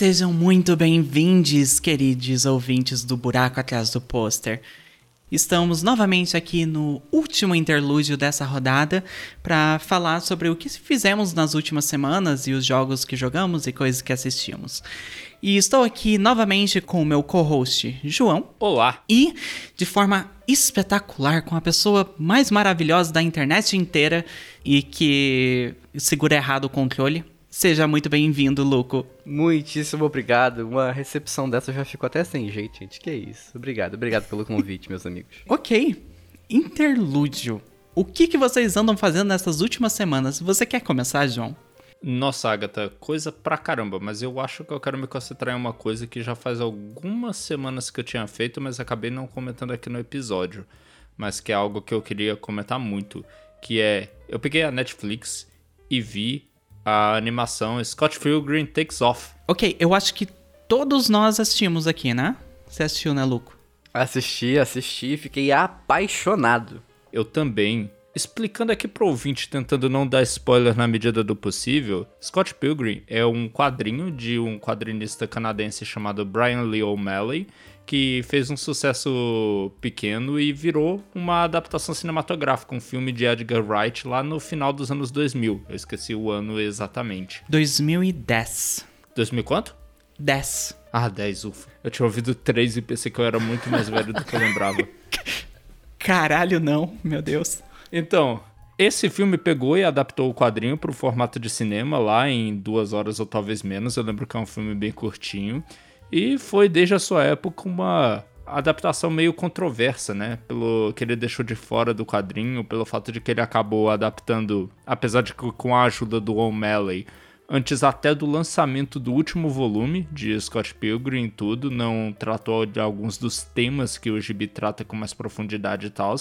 Sejam muito bem-vindos, queridos ouvintes do Buraco Atrás do Pôster. Estamos novamente aqui no último interlúdio dessa rodada para falar sobre o que fizemos nas últimas semanas e os jogos que jogamos e coisas que assistimos. E estou aqui novamente com o meu co-host, João. Olá. E, de forma espetacular, com a pessoa mais maravilhosa da internet inteira e que segura errado o controle. Seja muito bem-vindo, Luco. Muitíssimo obrigado. Uma recepção dessa eu já ficou até sem jeito, gente. Que isso. Obrigado, obrigado pelo convite, meus amigos. Ok. Interlúdio. O que, que vocês andam fazendo nessas últimas semanas? Você quer começar, João? Nossa, Agatha, coisa pra caramba, mas eu acho que eu quero me concentrar em uma coisa que já faz algumas semanas que eu tinha feito, mas acabei não comentando aqui no episódio. Mas que é algo que eu queria comentar muito. Que é, eu peguei a Netflix e vi a animação Scott Pilgrim Takes Off. Ok, eu acho que todos nós assistimos aqui, né? Você assistiu, né, Luco? Assisti, assisti, fiquei apaixonado. Eu também. Explicando aqui pro ouvinte, tentando não dar spoiler na medida do possível, Scott Pilgrim é um quadrinho de um quadrinista canadense chamado Brian Lee O'Malley, que fez um sucesso pequeno e virou uma adaptação cinematográfica, um filme de Edgar Wright lá no final dos anos 2000. Eu esqueci o ano exatamente. 2010. 2000 quanto? 10. Ah, 10, ufa. Eu tinha ouvido 3 e pensei que eu era muito mais velho do que eu lembrava. Caralho, não, meu Deus. Então, esse filme pegou e adaptou o quadrinho para o formato de cinema lá em duas horas ou talvez menos. Eu lembro que é um filme bem curtinho. E foi desde a sua época uma adaptação meio controversa, né? Pelo que ele deixou de fora do quadrinho, pelo fato de que ele acabou adaptando, apesar de que com a ajuda do O'Malley, antes até do lançamento do último volume de Scott Pilgrim e tudo, não tratou de alguns dos temas que o gibi trata com mais profundidade e tal.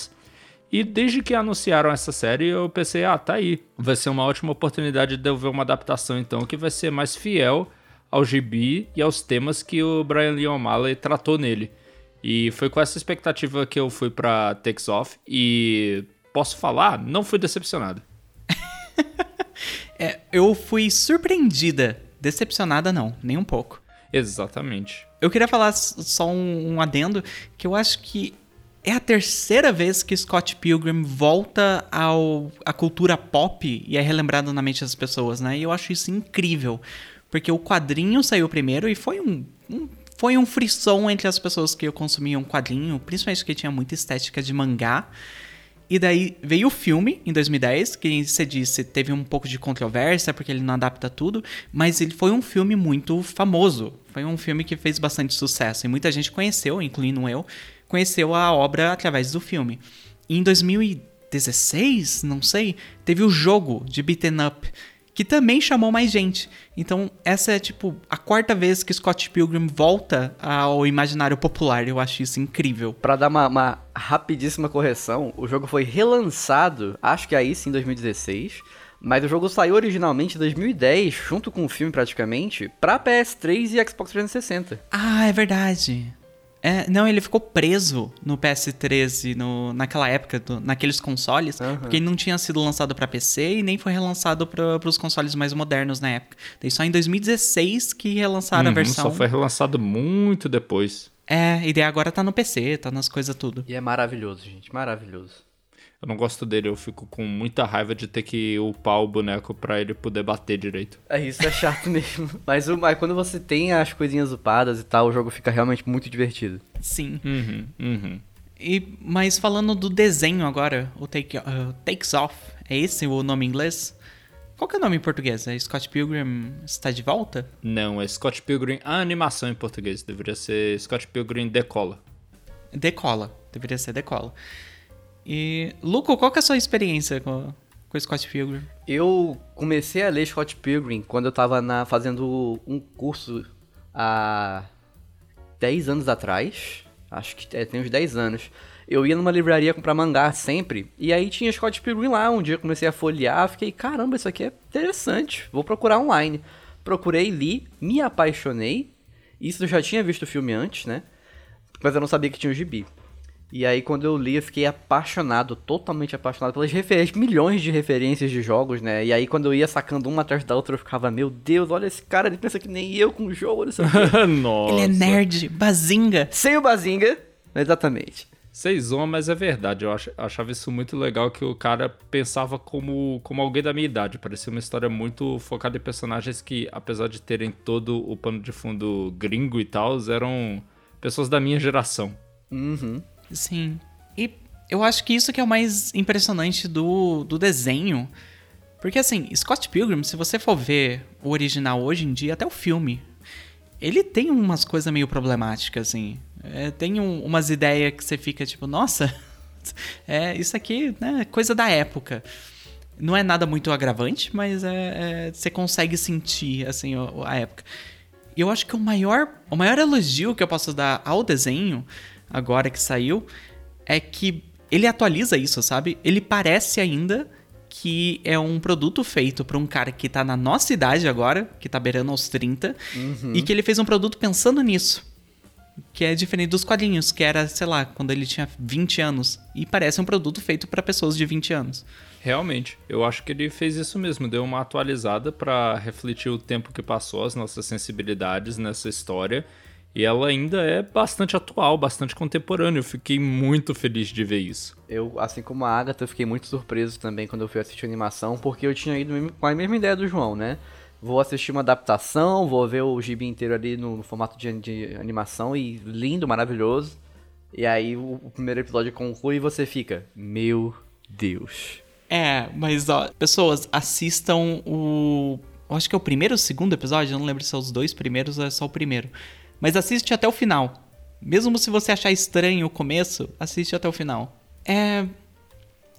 E desde que anunciaram essa série, eu pensei, ah, tá aí. Vai ser uma ótima oportunidade de eu ver uma adaptação, então, que vai ser mais fiel ao gibi e aos temas que o Brian Lee O'Malley tratou nele. E foi com essa expectativa que eu fui pra Takes Off e posso falar, não fui decepcionado. é, eu fui surpreendida. Decepcionada não, nem um pouco. Exatamente. Eu queria falar só um, um adendo, que eu acho que é a terceira vez que Scott Pilgrim volta ao, à cultura pop e é relembrado na mente das pessoas, né? E eu acho isso incrível. Porque o quadrinho saiu primeiro e foi um, um foi um frisson entre as pessoas que consumiam quadrinho, principalmente que tinha muita estética de mangá. E daí veio o filme em 2010, que você disse teve um pouco de controvérsia porque ele não adapta tudo, mas ele foi um filme muito famoso. Foi um filme que fez bastante sucesso e muita gente conheceu, incluindo eu, conheceu a obra através do filme. E em 2016, não sei, teve o jogo de beaten up que também chamou mais gente. Então, essa é tipo a quarta vez que Scott Pilgrim volta ao imaginário popular. Eu acho isso incrível. Para dar uma, uma, rapidíssima correção, o jogo foi relançado, acho que aí sim, em 2016. Mas o jogo saiu originalmente em 2010, junto com o filme praticamente, pra PS3 e Xbox 360. Ah, é verdade. É, não, ele ficou preso no PS13 no, naquela época, do, naqueles consoles, uhum. porque ele não tinha sido lançado para PC e nem foi relançado para os consoles mais modernos na época. Daí só em 2016 que relançaram uhum, a versão. Só foi relançado muito depois. É, e daí agora tá no PC, tá nas coisas tudo. E é maravilhoso, gente, maravilhoso. Eu não gosto dele, eu fico com muita raiva de ter que upar o boneco pra ele poder bater direito. É, isso é chato mesmo. Mas, mas quando você tem as coisinhas upadas e tal, o jogo fica realmente muito divertido. Sim. Uhum, uhum. E, mas falando do desenho agora, o take, uh, Takes Off, é esse o nome em inglês? Qual que é o nome em português? É Scott Pilgrim está de volta? Não, é Scott Pilgrim a animação em português. Deveria ser Scott Pilgrim Decola. Decola, deveria ser Decola. E, Luco, qual que é a sua experiência com, com Scott Pilgrim? Eu comecei a ler Scott Pilgrim quando eu tava na, fazendo um curso há 10 anos atrás. Acho que é, tem uns 10 anos. Eu ia numa livraria comprar mangá sempre, e aí tinha Scott Pilgrim lá. Um dia eu comecei a folhear, fiquei, caramba, isso aqui é interessante, vou procurar online. Procurei, li, me apaixonei. Isso eu já tinha visto o filme antes, né? Mas eu não sabia que tinha o gibi. E aí quando eu li, eu fiquei apaixonado, totalmente apaixonado pelas referências, milhões de referências de jogos, né? E aí quando eu ia sacando uma atrás da outra, eu ficava, meu Deus, olha esse cara, ele pensa que nem eu com o jogo, olha Nossa. Ele é nerd, bazinga. Sem o bazinga, exatamente. Vocês zoam, mas é verdade. Eu achava isso muito legal que o cara pensava como, como alguém da minha idade. Parecia uma história muito focada em personagens que, apesar de terem todo o pano de fundo gringo e tal, eram pessoas da minha geração. Uhum. Sim. E eu acho que isso que é o mais impressionante do, do desenho. Porque assim, Scott Pilgrim, se você for ver o original hoje em dia, até o filme, ele tem umas coisas meio problemáticas, assim. É, tem um, umas ideias que você fica tipo, nossa, é, isso aqui né, é coisa da época. Não é nada muito agravante, mas é, é, você consegue sentir assim a, época. E eu acho que o maior, o maior elogio que eu posso dar ao desenho, agora que saiu, é que ele atualiza isso, sabe? Ele parece ainda que é um produto feito para um cara que tá na nossa idade agora, que tá beirando aos 30, uhum. e que ele fez um produto pensando nisso. Que é diferente dos quadrinhos, que era, sei lá, quando ele tinha 20 anos. E parece um produto feito para pessoas de 20 anos. Realmente, eu acho que ele fez isso mesmo, deu uma atualizada para refletir o tempo que passou, as nossas sensibilidades nessa história. E ela ainda é bastante atual, bastante contemporânea. Eu fiquei muito feliz de ver isso. Eu, assim como a Agatha, fiquei muito surpreso também quando eu fui assistir a animação, porque eu tinha ido com a mesma ideia do João, né? Vou assistir uma adaptação, vou ver o gibi inteiro ali no, no formato de, de, animação e lindo, maravilhoso. E aí o, o primeiro episódio conclui e você fica, meu Deus. É, mas ó, pessoas, assistam o. Eu acho que é o primeiro ou o segundo episódio, eu não lembro se são os dois primeiros ou é só o primeiro. Mas assiste até o final. Mesmo se você achar estranho o começo, assiste até o final. É.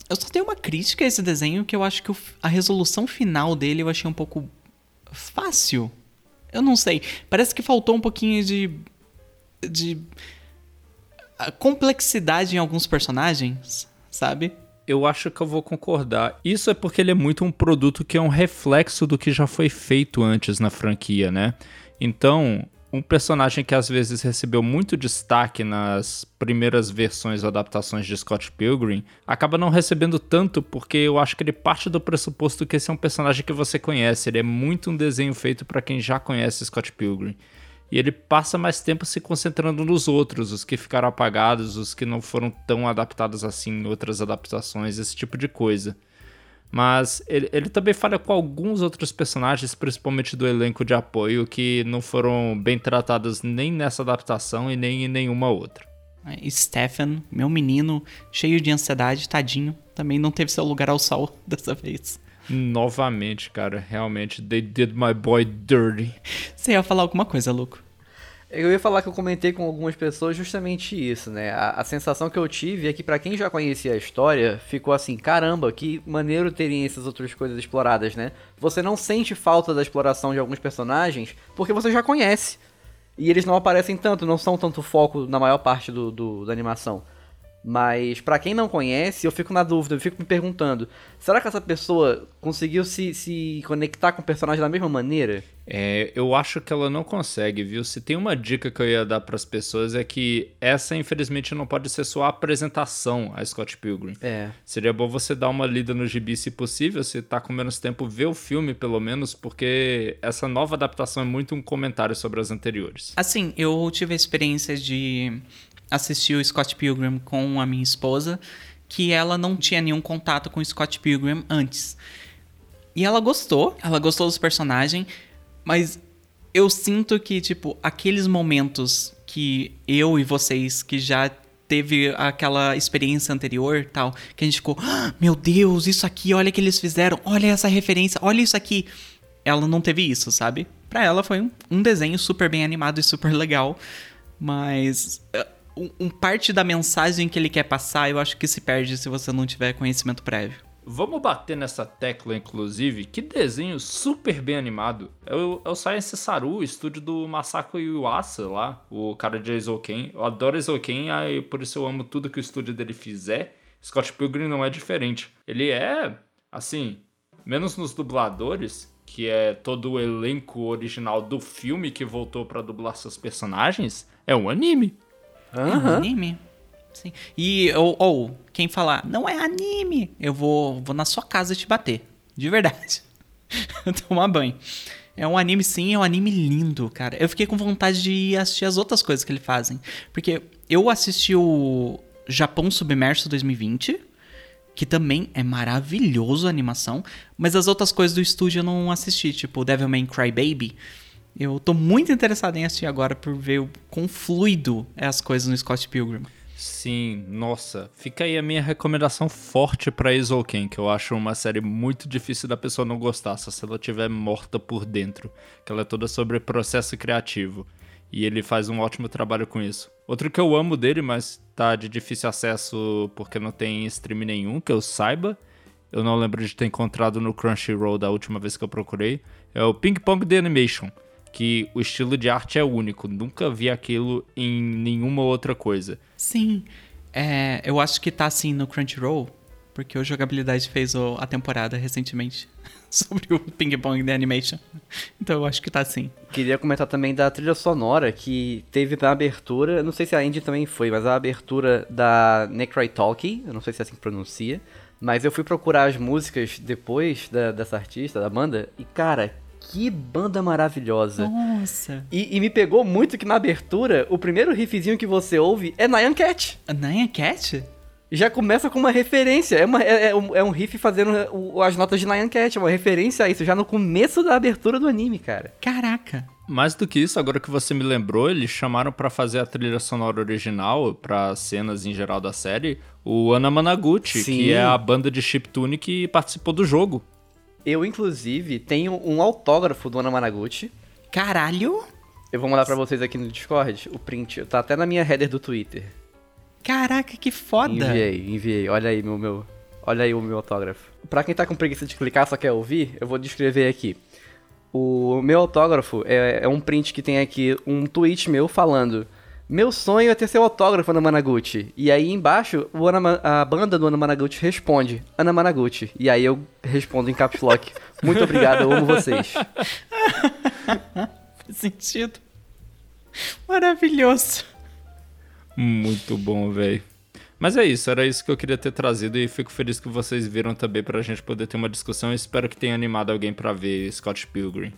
Eu só tenho uma crítica a esse desenho que eu acho que a resolução final dele eu achei um pouco fácil. Eu não sei. Parece que faltou um pouquinho de. de. complexidade em alguns personagens, sabe? Eu acho que eu vou concordar. Isso é porque ele é muito um produto que é um reflexo do que já foi feito antes na franquia, né? Então, um personagem que às vezes recebeu muito destaque nas primeiras versões ou adaptações de Scott Pilgrim, acaba não recebendo tanto porque eu acho que ele parte do pressuposto que esse é um personagem que você conhece, ele é muito um desenho feito para quem já conhece Scott Pilgrim. E ele passa mais tempo se concentrando nos outros, os que ficaram apagados, os que não foram tão adaptados assim em outras adaptações, esse tipo de coisa. Mas ele, ele, também fala com alguns outros personagens, principalmente do elenco de apoio, que não foram bem tratados nem nessa adaptação e nem em nenhuma outra. É, Stefan, meu menino, cheio de ansiedade, tadinho, também não teve seu lugar ao sol dessa vez. Novamente, cara, realmente, they did my boy dirty. Você ia falar alguma coisa, Luco? Eu ia falar que eu comentei com algumas pessoas justamente isso, né? A, a sensação que eu tive é que para quem já conhecia a história, ficou assim, caramba, que maneiro terem essas outras coisas exploradas, né? Você não sente falta da exploração de alguns personagens porque você já conhece. E eles não aparecem tanto, não são tanto foco na maior parte do, do da animação. Mas para quem não conhece, eu fico na dúvida, eu fico me perguntando, será que essa pessoa conseguiu se, se conectar com o personagem da mesma maneira? É, eu acho que ela não consegue, viu? Se tem uma dica que eu ia dar para as pessoas é que essa infelizmente não pode ser só a apresentação a Scott Pilgrim. É. Seria bom você dar uma lida no gibi se possível, se tá com menos tempo, ver o filme pelo menos, porque essa nova adaptação é muito um comentário sobre as anteriores. Assim, eu tive a experiência de assisti o Scott Pilgrim com a minha esposa, que ela não tinha nenhum contato com o Scott Pilgrim antes. E ela gostou, ela gostou dos personagens, mas eu sinto que, tipo, aqueles momentos que eu e vocês que já teve aquela experiência anterior, tal, que a gente ficou, ah, meu Deus, isso aqui, olha que eles fizeram, olha essa referência, olha isso aqui. Ela não teve isso, sabe? Pra ela foi um, um desenho super bem animado e super legal, mas um, um, parte da mensagem que ele quer passar, eu acho que se perde se você não tiver conhecimento prévio. Vamos bater nessa tecla, inclusive. Que desenho super bem animado. É o, é Science Saru, o estúdio do Masako Yuasa lá, o cara de Eizouken. Eu adoro Eizouken, e por isso eu amo tudo que o estúdio dele fizer. Scott Pilgrim não é diferente. Ele é, assim, menos nos dubladores, que é todo o elenco original do filme que voltou para dublar seus personagens, é um anime. Uhum. É anime? Sim. E, ou, ou, quem falar, não é anime, eu vou, vou na sua casa te bater. De verdade. Tomar banho. É um anime, sim, é um anime lindo, cara. Eu fiquei com vontade de assistir as outras coisas que ele fazem. Porque eu assisti o Japão Submerso 2020, que também é maravilhoso a animação, mas as outras coisas do estúdio eu não assisti, tipo Devilman Crybaby. Eu tô muito interessado em assistir agora por ver o quão fluido é as coisas no Scott Pilgrim. Sim, nossa. Fica aí a minha recomendação forte pra Isoken, que eu acho uma série muito difícil da pessoa não gostar, só se ela estiver morta por dentro. Que ela é toda sobre processo criativo. E ele faz um ótimo trabalho com isso. Outro que eu amo dele, mas tá de difícil acesso porque não tem stream nenhum, que eu saiba. Eu não lembro de ter encontrado no Crunchyroll da última vez que eu procurei. É o Ping Pong The Animation que o estilo de arte é único. Nunca vi aquilo em nenhuma outra coisa. Sim. É, eu acho que tá assim no Crunchyroll, porque o Jogabilidade fez o, a temporada recentemente sobre o Ping Pong The Animation. Então eu acho que tá assim. Queria comentar também da trilha sonora que teve na abertura, não sei se a Andy também foi, mas a abertura da Necry Talkie, eu não sei se é assim que pronuncia, mas eu fui procurar as músicas depois da, dessa artista, da banda, e cara, que banda maravilhosa. Nossa. E, e, me pegou muito que na abertura, o primeiro riffzinho que você ouve é Nyan Cat. Nyan Cat? Já começa com uma referência. É, uma, é, é, um, é um riff fazendo o, as notas de Nyan Cat. É uma referência a isso, já no começo da abertura do anime, cara. Caraca. Mais do que isso, agora que você me lembrou, eles chamaram para fazer a trilha sonora original para cenas em geral da série, o Ana Managuchi, Sim. que é a banda de chiptune que participou do jogo. Eu, inclusive, tenho um autógrafo do Ana Managuchi. Caralho! Eu vou mandar para vocês aqui no Discord o print. Tá até na minha header do Twitter. Caraca, que foda! Enviei, enviei. Olha aí meu, meu, olha aí o meu autógrafo. Pra quem tá com preguiça de clicar só quer ouvir, eu vou descrever aqui. O meu autógrafo é, é um print que tem aqui um tweet meu falando meu sonho é ter seu autógrafo, Ana Managuchi. E aí embaixo, o Ana, a banda do Ana Managuchi responde, Ana Managuchi. E aí eu respondo em caps lock, muito obrigado, eu amo vocês. Faz sentido. Maravilhoso. Muito bom, velho. Mas é isso, era isso que eu queria ter trazido e fico feliz que vocês viram também pra gente poder ter uma discussão. Espero que tenha animado alguém para ver Scott Pilgrim.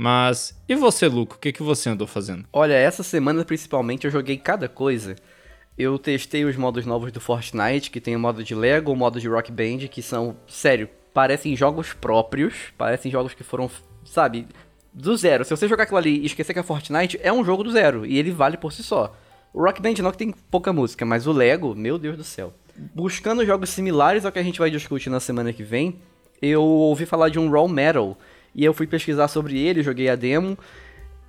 Mas e você, Luco? O que, que você andou fazendo? Olha, essa semana principalmente eu joguei cada coisa. Eu testei os modos novos do Fortnite, que tem o modo de Lego, o modo de Rock Band, que são, sério, parecem jogos próprios, parecem jogos que foram, sabe, do zero. Se você jogar aquilo ali e esquecer que é Fortnite, é um jogo do zero, e ele vale por si só. O Rock Band não que tem pouca música, mas o Lego, meu Deus do céu. Buscando jogos similares ao que a gente vai discutir na semana que vem, eu ouvi falar de um Raw Metal, e eu fui pesquisar sobre ele, joguei a demo.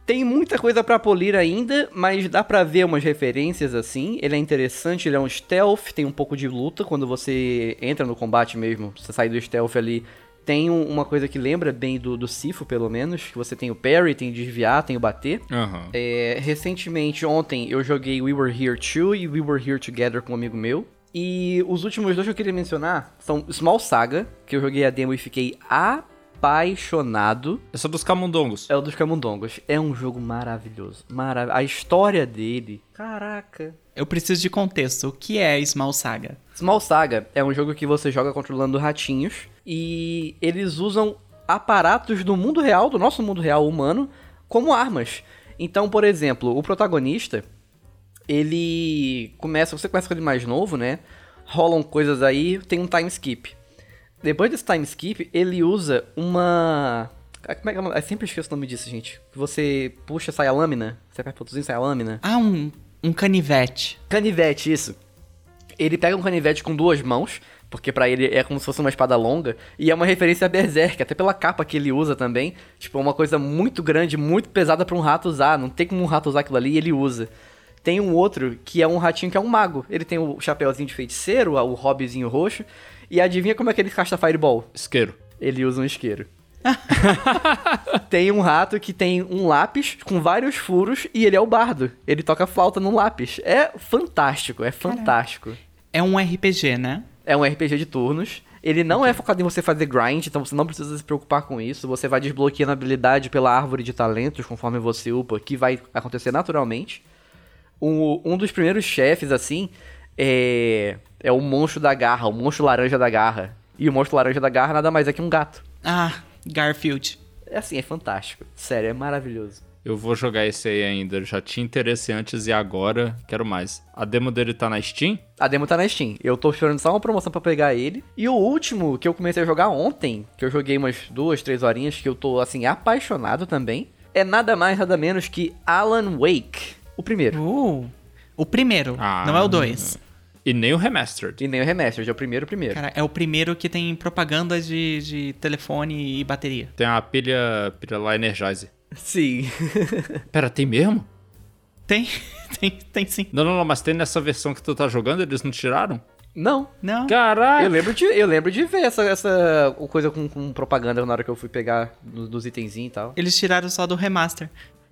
Tem muita coisa para polir ainda, mas dá pra ver umas referências assim. Ele é interessante, ele é um stealth, tem um pouco de luta quando você entra no combate mesmo. Você sai do stealth ali, tem uma coisa que lembra bem do, do Sifo, pelo menos. Que você tem o parry, tem o desviar, tem o bater. Uhum. É, recentemente, ontem, eu joguei We Were Here Too e We Were Here Together com um amigo meu. E os últimos dois que eu queria mencionar são Small Saga, que eu joguei a demo e fiquei a apaixonado. Esse é dos camundongos. É o dos camundongos. É um jogo maravilhoso. Marav a história dele. Caraca. Eu preciso de contexto. O que é Small Saga? Small Saga é um jogo que você joga controlando ratinhos. E eles usam aparatos do mundo real, do nosso mundo real humano, como armas. Então, por exemplo, o protagonista, ele começa, você começa com ele mais novo, né? Rolam coisas aí, tem um time skip. Depois desse time skip, ele usa uma. Ah, como é que é? Eu sempre esqueço o nome disso, gente. Que você puxa, sai a lâmina. Você aperta o botãozinho, sai a lâmina. Ah, um, um canivete. Canivete, isso. Ele pega um canivete com duas mãos, porque para ele é como se fosse uma espada longa, e é uma referência a Berserk, até pela capa que ele usa também. Tipo, é uma coisa muito grande, muito pesada para um rato usar. Não tem como um rato usar aquilo ali e ele usa. Tem um outro que é um ratinho que é um mago. Ele tem o chapéuzinho de feiticeiro, o hobbyzinho roxo, e adivinha como é que ele casta Fireball? Isqueiro. Ele usa um isqueiro. tem um rato que tem um lápis com vários furos e ele é o bardo. Ele toca flauta no lápis. É fantástico, é fantástico. É um RPG, né? É um RPG de turnos. Ele não okay. é focado em você fazer grind, então você não precisa se preocupar com isso. Você vai desbloqueando habilidade pela árvore de talentos conforme você upa, que vai acontecer naturalmente. Um, um dos primeiros chefes, assim, é, é o monstro da garra, o monstro laranja da garra. E o monstro laranja da garra nada mais é que um gato. Ah, Garfield. É assim, é fantástico. Sério, é maravilhoso. Eu vou jogar esse aí ainda. Já tinha interesse antes e agora quero mais. A demo dele tá na Steam? A demo tá na Steam. Eu tô esperando só uma promoção pra pegar ele. E o último que eu comecei a jogar ontem, que eu joguei umas duas, três horinhas, que eu tô, assim, apaixonado também, é nada mais, nada menos que Alan Wake. O primeiro. Uh, o primeiro, Ah. não é o dois. E nem o Remastered. E nem o Remastered, é o primeiro, primeiro. Cara, é o primeiro que tem propaganda de, de telefone e bateria. Tem a pilha, pilha lá Energize. Sim. Pera, tem mesmo? Tem, tem, tem sim. Não, não, não, mas tem nessa versão que tu tá jogando, eles não tiraram? Não. Não. Caralho! Eu lembro de, eu lembro de ver essa, essa coisa com, com propaganda na hora que eu fui pegar dos itenzinhos e tal. Eles tiraram só do remaster.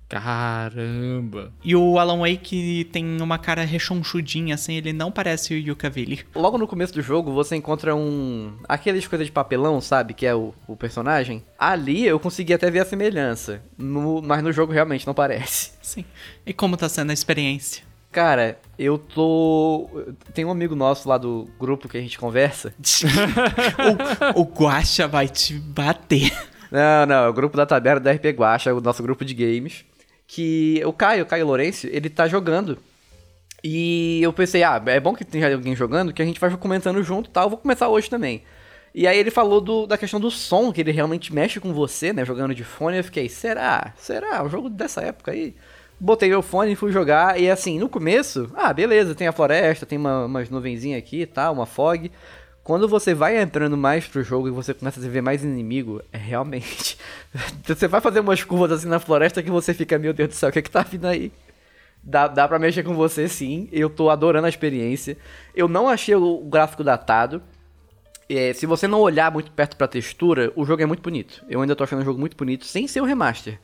Caramba! E o Alan Wake tem uma cara rechonchudinha, assim, ele não parece o Yooka-Ville. Logo no começo do jogo, você encontra um. Aqueles coisas de papelão, sabe? Que é o, o personagem. Ali eu consegui até ver a semelhança. No, mas no jogo realmente não parece. Sim. E como tá sendo a experiência? Cara, eu tô. Tem um amigo nosso lá do grupo que a gente conversa. o, o Guacha vai te bater. Não, não, é o grupo da taberna da RP Guacha, o nosso grupo de games. Que o Caio, o Caio Lourenço, ele tá jogando. E eu pensei, ah, é bom que tem alguém jogando, que a gente vai comentando junto e tal. Eu vou começar hoje também. E aí ele falou do- da questão do som, que ele realmente mexe com você, né? Jogando de fone. Eu fiquei, será? Será? Um jogo dessa época aí? Botei meu fone e fui jogar. E assim, no começo, ah, beleza, tem a floresta, tem uma, umas nuvenzinhas aqui e tal, uma fog. Quando você vai entrando mais pro jogo e você começa a ver mais inimigo, é realmente. você vai fazer umas curvas assim na floresta que você fica, meu Deus do céu, o que é que tá vindo aí? Dá, dá pra mexer com você sim, eu tô adorando a experiência. Eu não achei o gráfico datado. É, se você não olhar muito perto pra textura, o jogo é muito bonito. Eu ainda tô achando o jogo muito bonito, sem ser o remaster.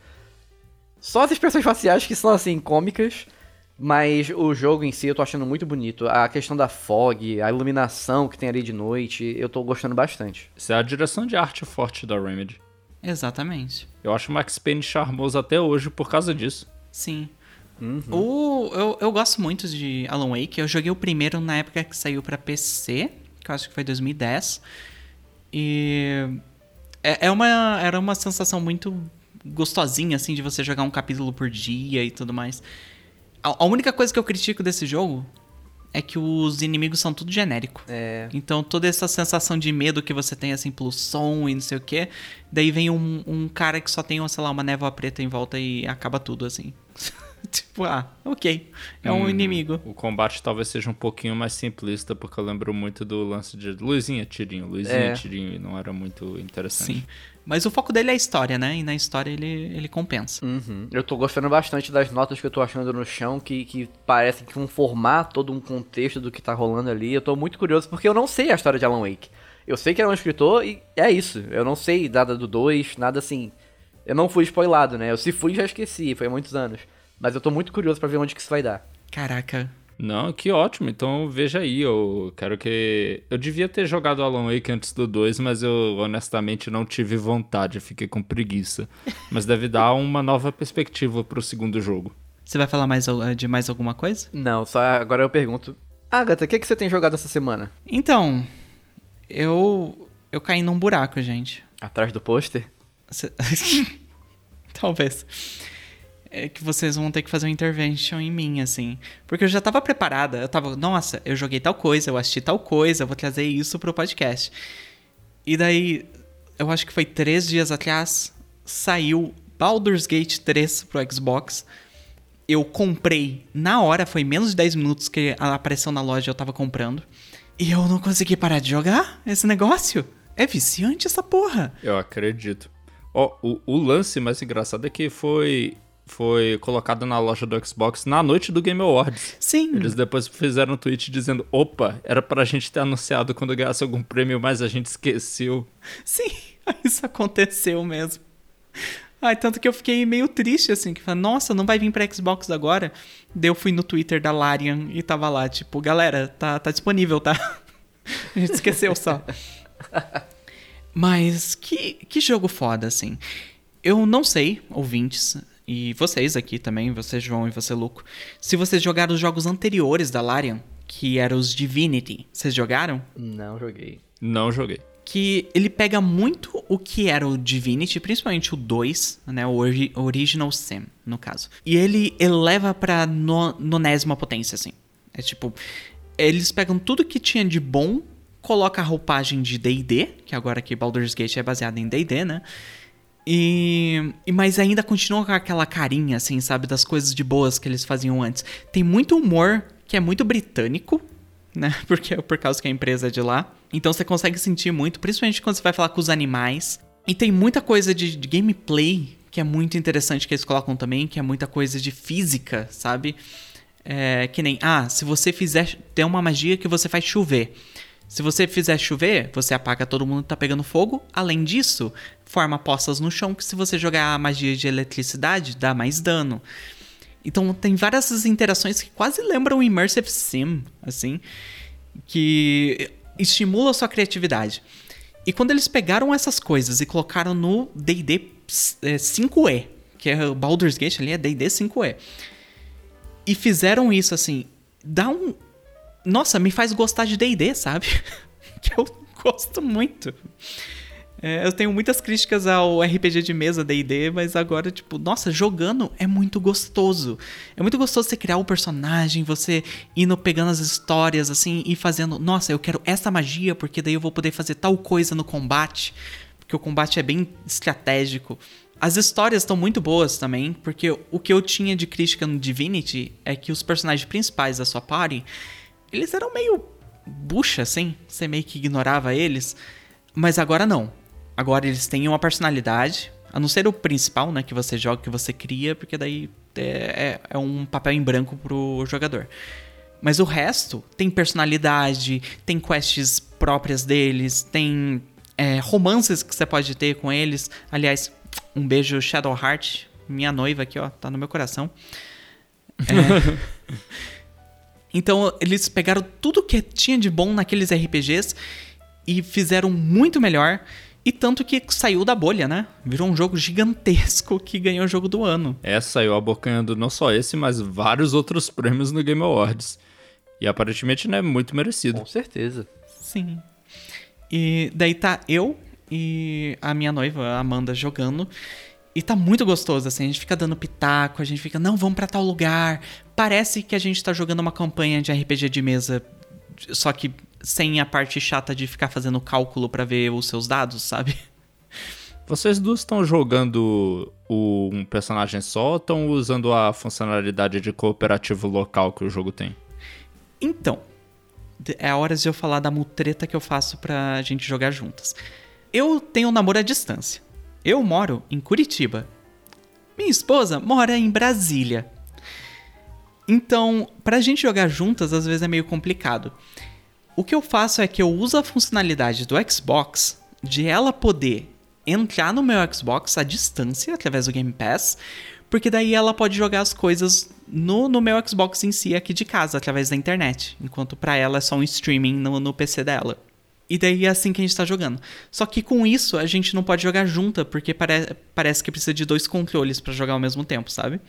Só as expressões faciais que são assim, cômicas. Mas o jogo em si eu tô achando muito bonito. A questão da fog, a iluminação que tem ali de noite, eu tô gostando bastante. Isso é a direção de arte forte da Remedy. Exatamente. Eu acho o Max Payne charmoso até hoje por causa disso. Sim. O, eu, eu gosto muito de Alan Wake. Eu joguei o primeiro na época que saiu pra PC, que eu acho que foi 2010. E é, é uma, era uma sensação muito gostosinha, assim, de você jogar um capítulo por dia e tudo mais. A, a única coisa que eu critico desse jogo é que os inimigos são tudo genérico. É. Então toda essa sensação de medo que você tem, assim, pelo som e não sei o que, daí vem um, um cara que só tem, sei lá, uma névoa preta em volta e acaba tudo, assim. tipo, ah, ok. É um Hum, inimigo. O combate talvez seja um pouquinho mais simplista, porque eu lembro muito do lance de luzinha, tirinho, luzinha, É. tirinho, e não era muito interessante. Sim. Mas o foco dele é a história, né? E na história ele, ele compensa. Uhum. Eu tô gostando bastante das notas que eu tô achando no chão, que, que parecem que vão formar todo um contexto do que tá rolando ali. Eu tô muito curioso, porque eu não sei a história de Alan Wake. Eu sei que ele é um escritor e é isso. Eu não sei nada do 2, nada assim. Eu não fui spoilado, né? Eu se fui já esqueci, foi há muitos anos. Mas eu tô muito curioso pra ver onde que isso vai dar. Caraca. Não, que ótimo. Então veja aí, eu quero que. Eu devia ter jogado Alan Wake antes do 2, mas eu honestamente não tive vontade, fiquei com preguiça. Mas deve dar uma nova perspectiva pro segundo jogo. Você vai falar mais al- de mais alguma coisa? Não, só agora eu pergunto. Agatha, o que, que você tem jogado essa semana? Então, eu. Eu caí num buraco, gente. Atrás do pôster? Cê- Talvez. É que vocês vão ter que fazer uma intervention em mim, assim. Porque eu já tava preparada. Eu tava, nossa, eu joguei tal coisa, eu assisti tal coisa, eu vou trazer isso pro podcast. E daí, eu acho que foi três dias atrás, saiu Baldur's Gate 3 pro Xbox. Eu comprei na hora, foi menos de 10 minutos que apareceu na loja eu tava comprando. E eu não consegui parar de jogar esse negócio. É viciante essa porra. Eu acredito. Ó, o, o lance mais engraçado é que foi. Foi colocado na loja do Xbox na noite do Game Awards. Sim. Eles depois fizeram um tweet dizendo: opa, era pra gente ter anunciado quando ganhasse algum prêmio, mas a gente esqueceu. Sim, isso aconteceu mesmo. Ai, tanto que eu fiquei meio triste, assim, que falei, nossa, não vai vir pra Xbox agora? Daí eu fui no Twitter da Larian e tava lá, tipo, galera, tá, tá disponível, tá? A gente esqueceu só. Mas que, que jogo foda, assim. Eu não sei, ouvintes, e vocês aqui também, você João e você Luco, se vocês jogaram os jogos anteriores da Larian, que era os Divinity. Vocês jogaram? Não joguei. Não joguei. Que ele pega muito o que era o Divinity, principalmente o 2, né? O ori Original Sim, no caso. E ele eleva pra no nonésima potência, assim. É tipo, eles pegam tudo que tinha de bom, coloca a roupagem de D&D, que agora que Baldur's Gate é baseado em D&D, né? E, e mas ainda continua com aquela carinha, assim, sabe, das coisas de boas que eles faziam antes. Tem muito humor que é muito britânico, né? Porque é por causa que a empresa é de lá. Então você consegue sentir muito, principalmente quando você vai falar com os animais. E tem muita coisa de, de gameplay que é muito interessante que eles colocam também, que é muita coisa de física, sabe? É, que nem, ah, se você fizer. Tem uma magia que você faz chover. Se você fizer chover, você apaga todo mundo que tá pegando fogo. Além disso, forma poças no chão que se você jogar a magia de eletricidade, dá mais dano. Então tem várias interações que quase lembram Immersive Sim, assim, que estimula a sua criatividade. E quando eles pegaram essas coisas e colocaram no D&D 5e, que é o Baldur's Gate ali é D&D 5e, e fizeram isso assim, dá um nossa, me faz gostar de D&D, sabe? que eu gosto muito. É, eu tenho muitas críticas ao RPG de mesa D&D, mas agora, tipo, nossa, jogando é muito gostoso. É muito gostoso você criar o um personagem, você indo pegando as histórias, assim, e fazendo, nossa, eu quero essa magia, porque daí eu vou poder fazer tal coisa no combate. Porque o combate é bem estratégico. As histórias estão muito boas também, porque o que eu tinha de crítica no Divinity é que os personagens principais da sua party, eles eram meio bucha, assim, você meio que ignorava eles, mas agora não Agora eles têm uma personalidade, a não ser o principal, né, que você joga, que você cria, porque daí é, é, é um papel em branco pro jogador. Mas o resto tem personalidade, tem quests próprias deles, tem é, romances que você pode ter com eles. Aliás, um beijo Shadowheart, minha noiva aqui, ó, tá no meu coração. É... então, eles pegaram tudo que tinha de bom naqueles RPGs e fizeram muito melhor. E tanto que saiu da bolha, né? Virou um jogo gigantesco que ganhou o jogo do ano. É, saiu abocanhando não só esse, mas vários outros prêmios no Game Awards. E aparentemente, né, muito merecido. Com certeza. Sim. E daí tá eu e a minha noiva, a Amanda, jogando. E tá muito gostoso, assim, a gente fica dando pitaco, a gente fica, não, vamos para tal lugar. Parece que a gente tá jogando uma campanha de RPG de mesa, só que sem a parte chata de ficar fazendo cálculo para ver os seus dados, sabe? Vocês duas estão jogando o, um personagem só ou estão usando a funcionalidade de cooperativo local que o jogo tem? Então, é hora de eu falar da mutreta que eu faço pra gente jogar juntas. Eu tenho um namoro à distância. Eu moro em Curitiba. Minha esposa mora em Brasília. Então, pra gente jogar juntas, às vezes é meio complicado. O que eu faço é que eu uso a funcionalidade do Xbox de ela poder entrar no meu Xbox à distância, através do Game Pass, porque daí ela pode jogar as coisas no, no meu Xbox em si, aqui de casa, através da internet, enquanto para ela é só um streaming no, no PC dela. E daí é assim que a gente tá jogando. Só que com isso a gente não pode jogar junta, porque pare parece que precisa de dois controles para jogar ao mesmo tempo, sabe?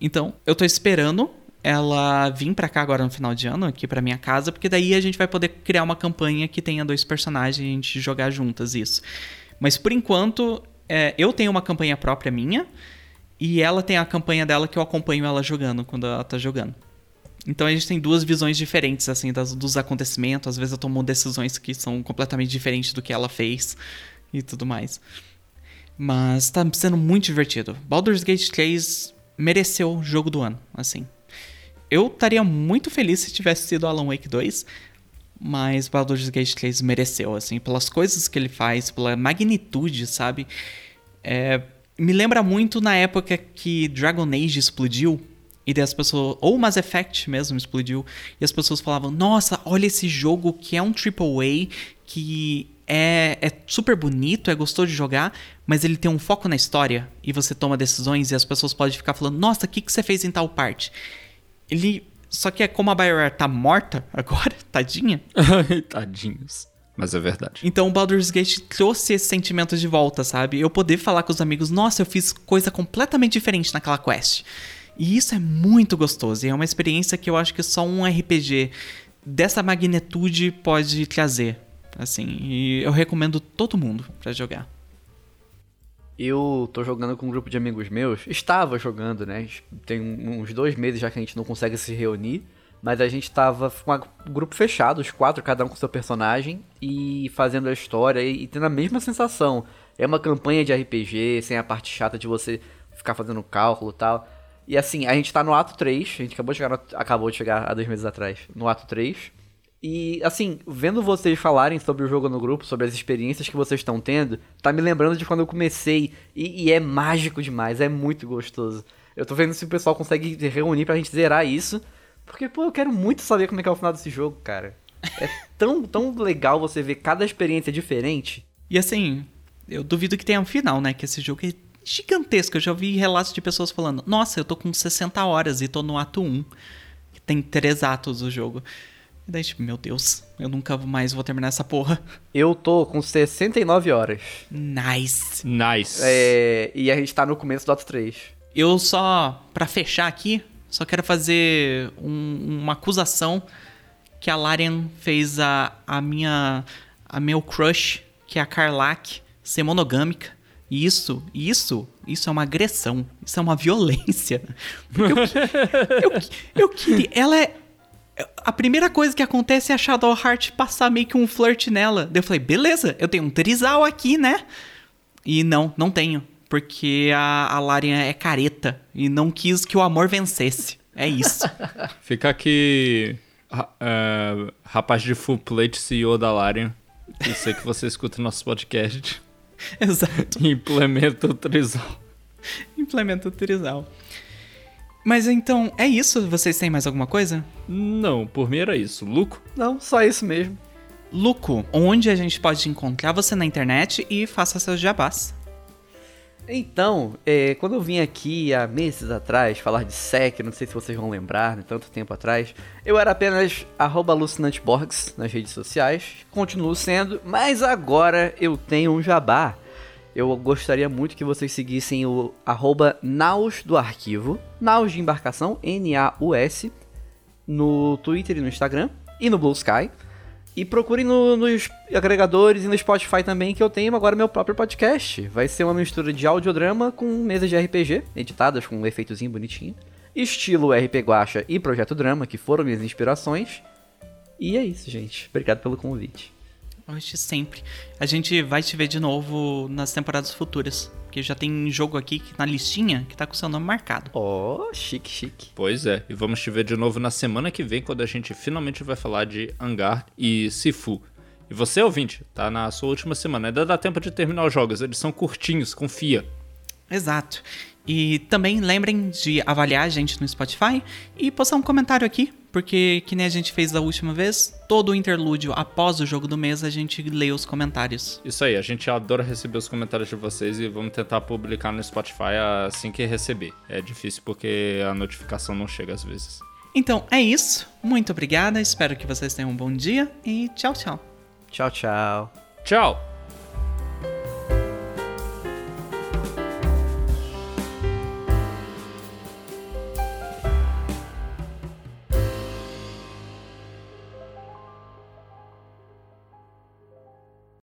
Então, eu tô esperando ela vir para cá agora no final de ano, aqui para minha casa, porque daí a gente vai poder criar uma campanha que tenha dois personagens e a gente jogar juntas isso. Mas por enquanto, é, eu tenho uma campanha própria minha e ela tem a campanha dela que eu acompanho ela jogando quando ela tá jogando. Então a gente tem duas visões diferentes, assim, das, dos acontecimentos. Às vezes eu tomo decisões que são completamente diferentes do que ela fez e tudo mais. Mas tá sendo muito divertido. Baldur's Gate 3 mereceu o jogo do ano, assim eu estaria muito feliz se tivesse sido Alan Wake 2, mas Baldur's Gate 3 mereceu, assim, pelas coisas que ele faz, pela magnitude, sabe? É, me lembra muito na época que Dragon Age explodiu, e daí as pessoas, ou Mass Effect mesmo explodiu, e as pessoas falavam: Nossa, olha esse jogo que é um AAA, que é, é super bonito, é gostoso de jogar, mas ele tem um foco na história, e você toma decisões, e as pessoas podem ficar falando: Nossa, o que, que você fez em tal parte? Ele. Só que é como a BioWare tá morta agora, tadinha. Tadinhos. Mas é verdade. Então o Baldur's Gate trouxe esse sentimento de volta, sabe? Eu poder falar com os amigos, nossa, eu fiz coisa completamente diferente naquela quest. E isso é muito gostoso. E é uma experiência que eu acho que só um RPG dessa magnitude pode trazer. Assim, e eu recomendo todo mundo para jogar. Eu tô jogando com um grupo de amigos meus. Estava jogando, né? Tem uns dois meses já que a gente não consegue se reunir. Mas a gente tava com um grupo fechado, os quatro, cada um com seu personagem, e fazendo a história e, tendo a mesma sensação. É uma campanha de RPG, sem a parte chata de você ficar fazendo cálculo e tal. E assim, a gente tá no ato 3, a gente acabou de chegar, no, acabou de chegar há dois meses atrás, no ato 3. E assim, vendo vocês falarem sobre o jogo no grupo, sobre as experiências que vocês estão tendo, tá me lembrando de quando eu comecei. E, e, é mágico demais, é muito gostoso. Eu tô vendo se o pessoal consegue reunir pra gente zerar isso. Porque, pô, eu quero muito saber como é que é o final desse jogo, cara. É tão, tão legal você ver cada experiência diferente. E assim, eu duvido que tenha um final, né? Que esse jogo é gigantesco. Eu já vi relatos de pessoas falando: Nossa, eu tô com 60 horas e tô no ato 1. Tem três atos o jogo. E daí, tipo, meu Deus, eu nunca mais vou terminar essa porra. Eu tô com 69 horas. Nice. Nice. É, e a gente tá no começo do ato 3. Eu só, para fechar aqui, só quero fazer um, uma acusação que a Larian fez a, a minha a meu crush, que é a Carlac, ser monogâmica. E isso, isso, isso é uma agressão. Isso é uma violência. Porque eu, eu, eu queria. Ela é. A primeira coisa que acontece é a Shadowheart passar meio que um flirt nela. Daí eu falei, beleza, eu tenho um trisal aqui, né? E não, não tenho porque a, a Larian é careta e não quis que o amor vencesse. É isso. Fica aqui, uh, rapaz de full plate CEO da Larian. Eu sei que você escuta nosso podcast. Exato. Implementa o trisal. Implementa o trisal. Mas então, é isso? Vocês têm mais alguma coisa? Não, por mim era isso. Luco? Não, só isso mesmo. Luco, onde a gente pode encontrar você na internet e faça seus jabás? Então, é, quando eu vim aqui há meses atrás falar de SEC, não sei se vocês vão lembrar, né, tanto tempo atrás, eu era apenas alucinanteborgs nas redes sociais, continuo sendo, mas agora eu tenho um jabá. Eu gostaria muito que vocês seguissem o arroba naus do arquivo, naus de embarcação, N-A-U-S, no Twitter e no Instagram, e no Blue Sky. E procurem no, nos agregadores e no Spotify também, que eu tenho agora meu próprio podcast. Vai ser uma mistura de audiodrama com mesas de RPG, editadas com um efeitozinho bonitinho. Estilo RP Guacha e Projeto Drama, que foram minhas inspirações. E é isso, gente. Obrigado pelo convite. Hoje sempre. A gente vai te ver de novo nas temporadas futuras. Porque já tem jogo aqui na listinha que tá com seu nome marcado. Oh, chique, chique. Pois é, e vamos te ver de novo na semana que vem, quando a gente finalmente vai falar de Hangar e Sifu. E você, ouvinte, tá na sua última semana. Ainda dá tempo de terminar os jogos, eles são curtinhos, confia. Exato. E também lembrem de avaliar a gente no Spotify e postar um comentário aqui, porque que nem a gente fez da última vez, todo o interlúdio após o jogo do mês a gente lê os comentários. Isso aí, a gente adora receber os comentários de vocês e vamos tentar publicar no Spotify assim que receber. É difícil porque a notificação não chega às vezes. Então é isso. Muito obrigada, espero que vocês tenham um bom dia e tchau, tchau. Tchau, tchau. Tchau.